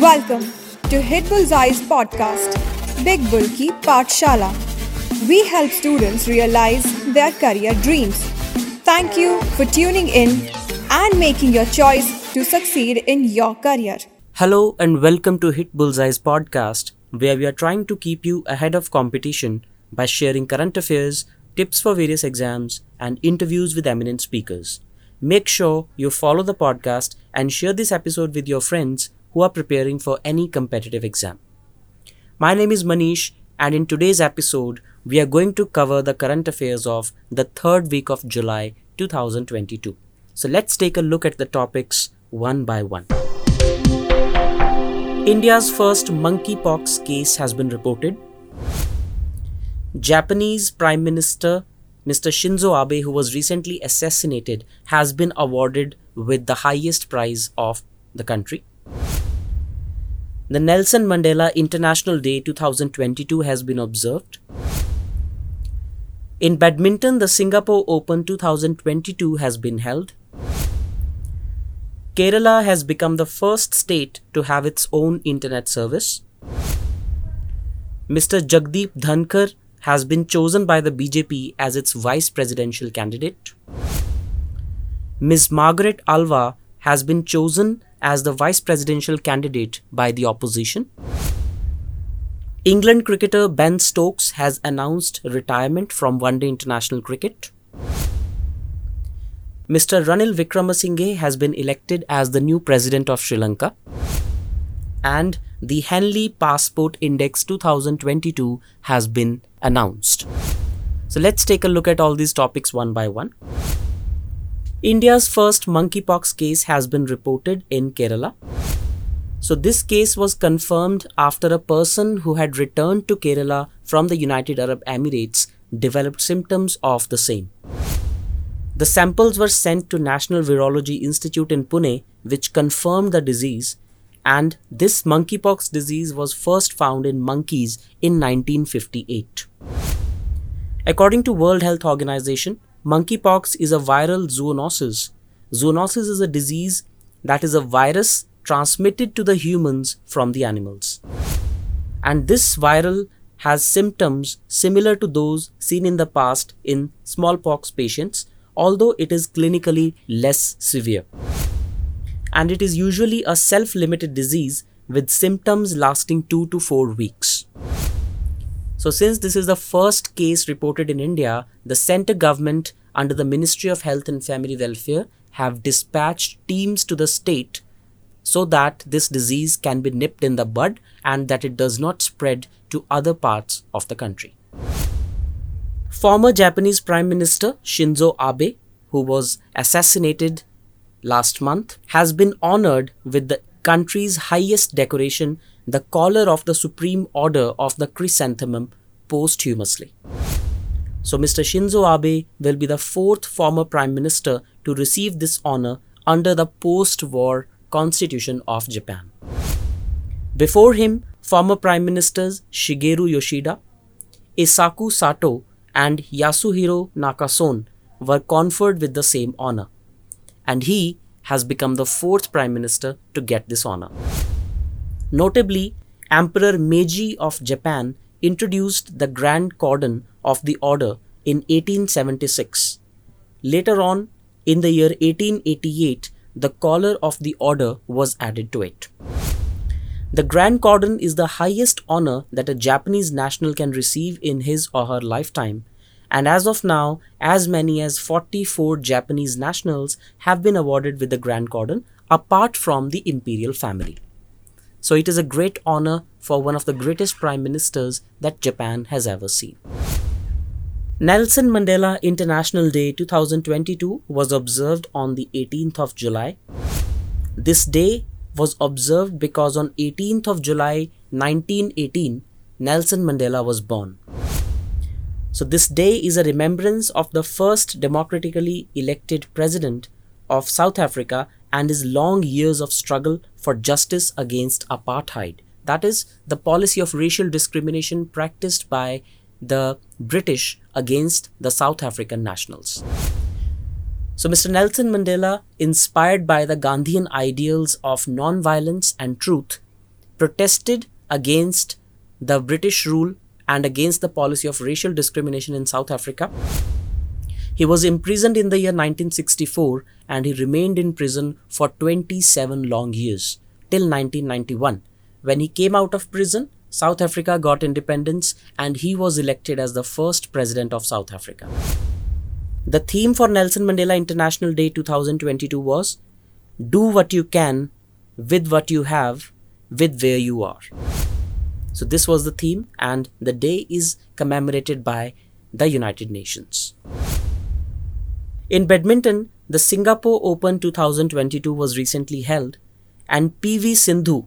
Welcome to Hit Bullseye's podcast, Big Bull Ki Pathshala. We help students realize their career dreams. Thank you for tuning in and making your choice to succeed in your career. Hello and welcome to Hit Bullseye's podcast, where we are trying to keep you ahead of competition by sharing current affairs, tips for various exams, and interviews with eminent speakers. Make sure you follow the podcast and share this episode with your friends who are preparing for any competitive exam. My name is Manish, and in today's episode, we are going to cover the current affairs of the third week of July 2022. So let's take a look at the topics one by one. India's first monkeypox case has been reported. Japanese Prime Minister Mr. Shinzo Abe, who was recently assassinated, has been awarded with the highest prize of the country. The Nelson Mandela International Day 2022 has been observed. In badminton, the Singapore Open 2022 has been held. Kerala has become the first state to have its own internet service. Mr. Jagdeep Dhankhar has been chosen by the BJP as its vice presidential candidate. Ms. Margaret Alva has been chosen as the vice presidential candidate by the opposition. England cricketer Ben Stokes has announced retirement from one day international cricket. Mr. Ranil Wickremesinghe has been elected as the new president of Sri Lanka. And the Henley Passport Index 2022 has been announced. So let's take a look at all these topics one by one. India's first monkeypox case has been reported in Kerala. So, this case was confirmed after a person who had returned to Kerala from the United Arab Emirates developed symptoms of the same. The samples were sent to National Virology Institute in Pune, which confirmed the disease, and this monkeypox disease was first found in monkeys in 1958. According to World Health Organization, monkeypox is a viral zoonosis. Zoonosis is a disease that is a virus transmitted to the humans from the animals. And this viral has symptoms similar to those seen in the past in smallpox patients, although it is clinically less severe. And it is usually a self limited disease with symptoms lasting 2 to 4 weeks. So, since this is the first case reported in India, the center government, under the Ministry of Health and Family Welfare, have dispatched teams to the state so that this disease can be nipped in the bud and that it does not spread to other parts of the country. Former Japanese Prime Minister Shinzo Abe, who was assassinated last month, has been honored with the country's highest decoration, the collar of the Supreme Order of the Chrysanthemum, posthumously. So, Mr. Shinzo Abe will be the fourth former Prime Minister to receive this honor under the post war Constitution of Japan. Before him, former Prime Ministers Shigeru Yoshida, Eisaku Sato, and Yasuhiro Nakasone were conferred with the same honor. And he has become the fourth Prime Minister to get this honor. Notably, Emperor Meiji of Japan introduced the Grand Cordon of the Order in 1876. Later on, in the year 1888, the collar of the order was added to it. The Grand Cordon is the highest honor that a Japanese national can receive in his or her lifetime, and as of now, as many as 44 Japanese nationals have been awarded with the Grand Cordon apart from the imperial family. So it is a great honor for one of the greatest prime ministers that Japan has ever seen. Nelson Mandela International Day 2022 was observed on the 18th of July. This day was observed because on 18th of July 1918 Nelson Mandela was born. So this day is a remembrance of the first democratically elected president of South Africa and his long years of struggle for justice against apartheid. That is, the policy of racial discrimination practiced by the British against the South African nationals. So, Mr. Nelson Mandela, inspired by the Gandhian ideals of non-violence and truth, protested against the British rule and against the policy of racial discrimination in South Africa. He was imprisoned in the year 1964 and he remained in prison for 27 long years till 1991. When he came out of prison, South Africa got independence and he was elected as the first president of South Africa. The theme for Nelson Mandela International Day 2022 was Do what you can with what you have, with where you are. So, this was the theme, and the day is commemorated by the United Nations. In badminton, the Singapore Open 2022 was recently held, and PV Sindhu,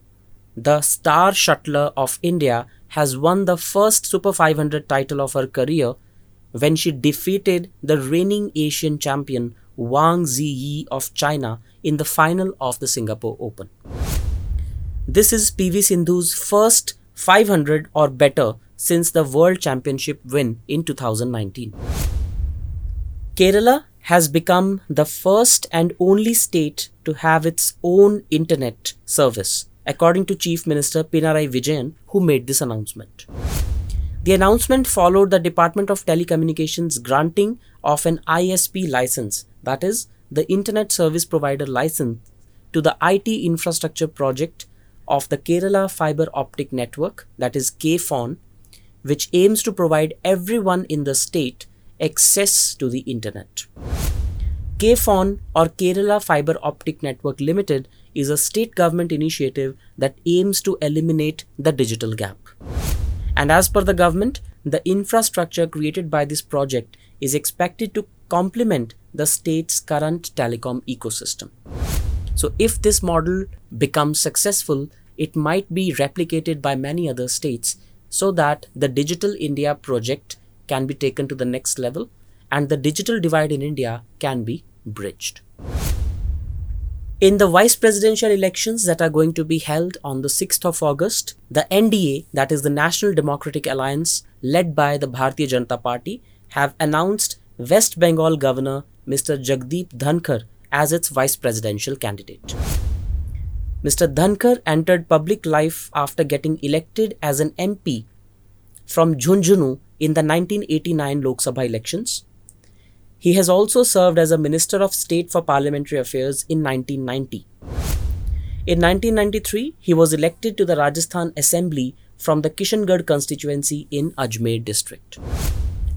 the star shuttler of India, has won the first Super 500 title of her career when she defeated the reigning Asian champion Wang Zhiyi of China in the final of the Singapore Open. This is PV Sindhu's first 500 or better since the World Championship win in 2019. Kerala has become the first and only state to have its own internet service, according to Chief Minister Pinarayi Vijayan, who made this announcement. The announcement followed the Department of Telecommunications granting of an ISP license, that is, the Internet Service Provider license, to the IT infrastructure project of the Kerala Fiber Optic Network, that is KFON, which aims to provide everyone in the state access to the internet. KFON or Kerala Fiber Optic Network Limited is a state government initiative that aims to eliminate the digital gap. And as per the government, the infrastructure created by this project is expected to complement the state's current telecom ecosystem. So, if this model becomes successful, it might be replicated by many other states so that the Digital India project can be taken to the next level and the digital divide in India can be bridged. In the vice presidential elections that are going to be held on the 6th of August, the NDA, that is the National Democratic Alliance, led by the Bharatiya Janata Party, have announced West Bengal Governor Mr. Jagdeep Dhankhar as its vice presidential candidate. Mr. Dhankhar entered public life after getting elected as an MP from Jhunjhunu in the 1989 Lok Sabha elections. He has also served as a Minister of State for Parliamentary Affairs in 1990. In 1993, he was elected to the Rajasthan Assembly from the Kishangarh constituency in Ajmer district.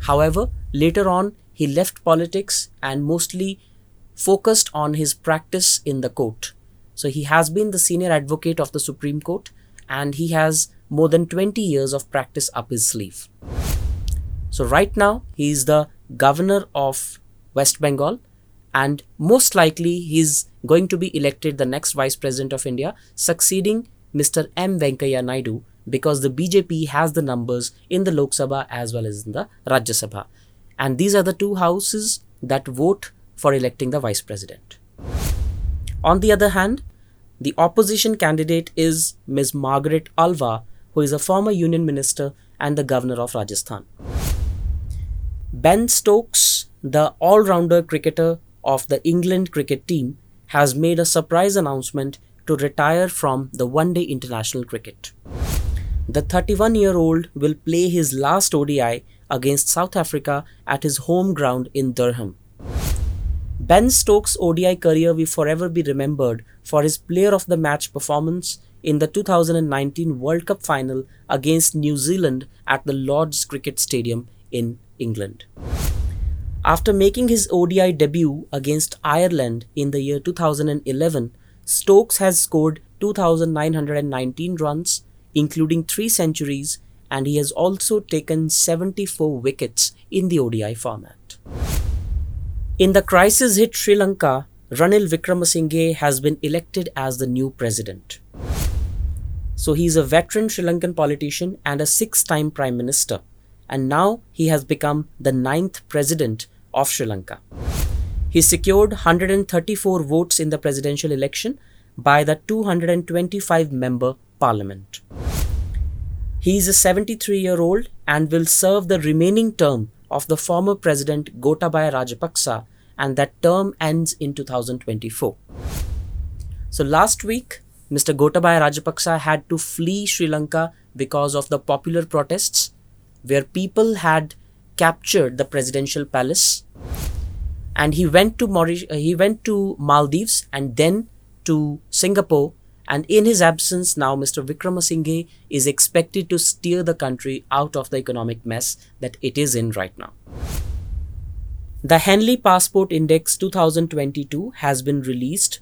However, later on, he left politics and mostly focused on his practice in the court. So he has been the senior advocate of the Supreme Court and he has more than 20 years of practice up his sleeve. So right now he is the governor of West Bengal and most likely he is going to be elected the next vice president of India succeeding Mr. M. Venkaiah Naidu because the BJP has the numbers in the Lok Sabha as well as in the Rajya Sabha. And these are the two houses that vote for electing the vice president. On the other hand, the opposition candidate is Ms. Margaret Alva, who is a former union minister and the governor of Rajasthan. Ben Stokes, the all rounder cricketer of the England cricket team, has made a surprise announcement to retire from the one day international cricket. The 31 year old will play his last ODI against South Africa at his home ground in Durham. Ben Stokes' ODI career will forever be remembered for his player of the match performance in the 2019 World Cup final against New Zealand at the Lord's Cricket Stadium in England. After making his ODI debut against Ireland in the year 2011, Stokes has scored 2,919 runs, including three centuries, and he has also taken 74 wickets in the ODI format. In the crisis hit Sri Lanka, Ranil Wickremesinghe has been elected as the new president. So he is a veteran Sri Lankan politician and a six time prime minister, and now he has become the ninth president of Sri Lanka. He secured 134 votes in the presidential election by the 225 member parliament. He is a 73 year old and will serve the remaining term of the former president Gotabaya Rajapaksa and that term ends in 2024. So last week, Mr. Gotabaya Rajapaksa had to flee Sri Lanka because of the popular protests, where people had captured the presidential palace. And he went to Mauric- uh, he went to Maldives and then to Singapore. And in his absence, now Mr. Wickremesinghe is expected to steer the country out of the economic mess that it is in right now. The Henley Passport Index 2022 has been released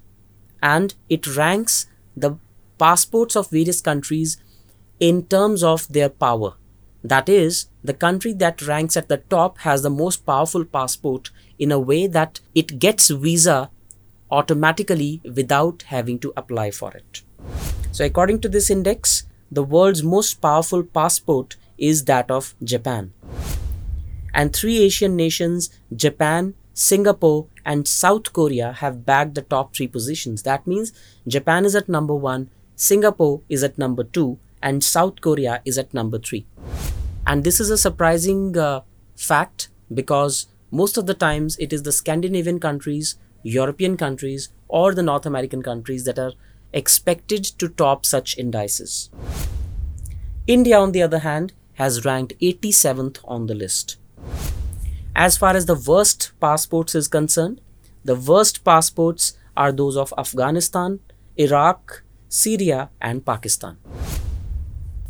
and it ranks the passports of various countries in terms of their power. That is, the country that ranks at the top has the most powerful passport in a way that it gets visa automatically without having to apply for it. So, according to this index, the world's most powerful passport is that of Japan. And three Asian nations, Japan, Singapore, and South Korea, have bagged the top three positions. That means Japan is at number one, Singapore is at number two, and South Korea is at number three. And this is a surprising uh, fact because most of the times it is the Scandinavian countries, European countries, or the North American countries that are expected to top such indices. India, on the other hand, has ranked 87th on the list. As far as the worst passports is concerned, the worst passports are those of Afghanistan, Iraq, Syria, and Pakistan.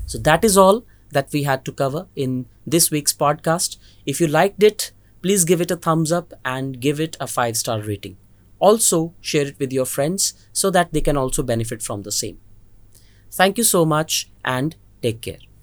So that is all that we had to cover in this week's podcast. If you liked it, please give it a thumbs up and give it a 5 star rating. Also, share it with your friends so that they can also benefit from the same. Thank you so much and take care.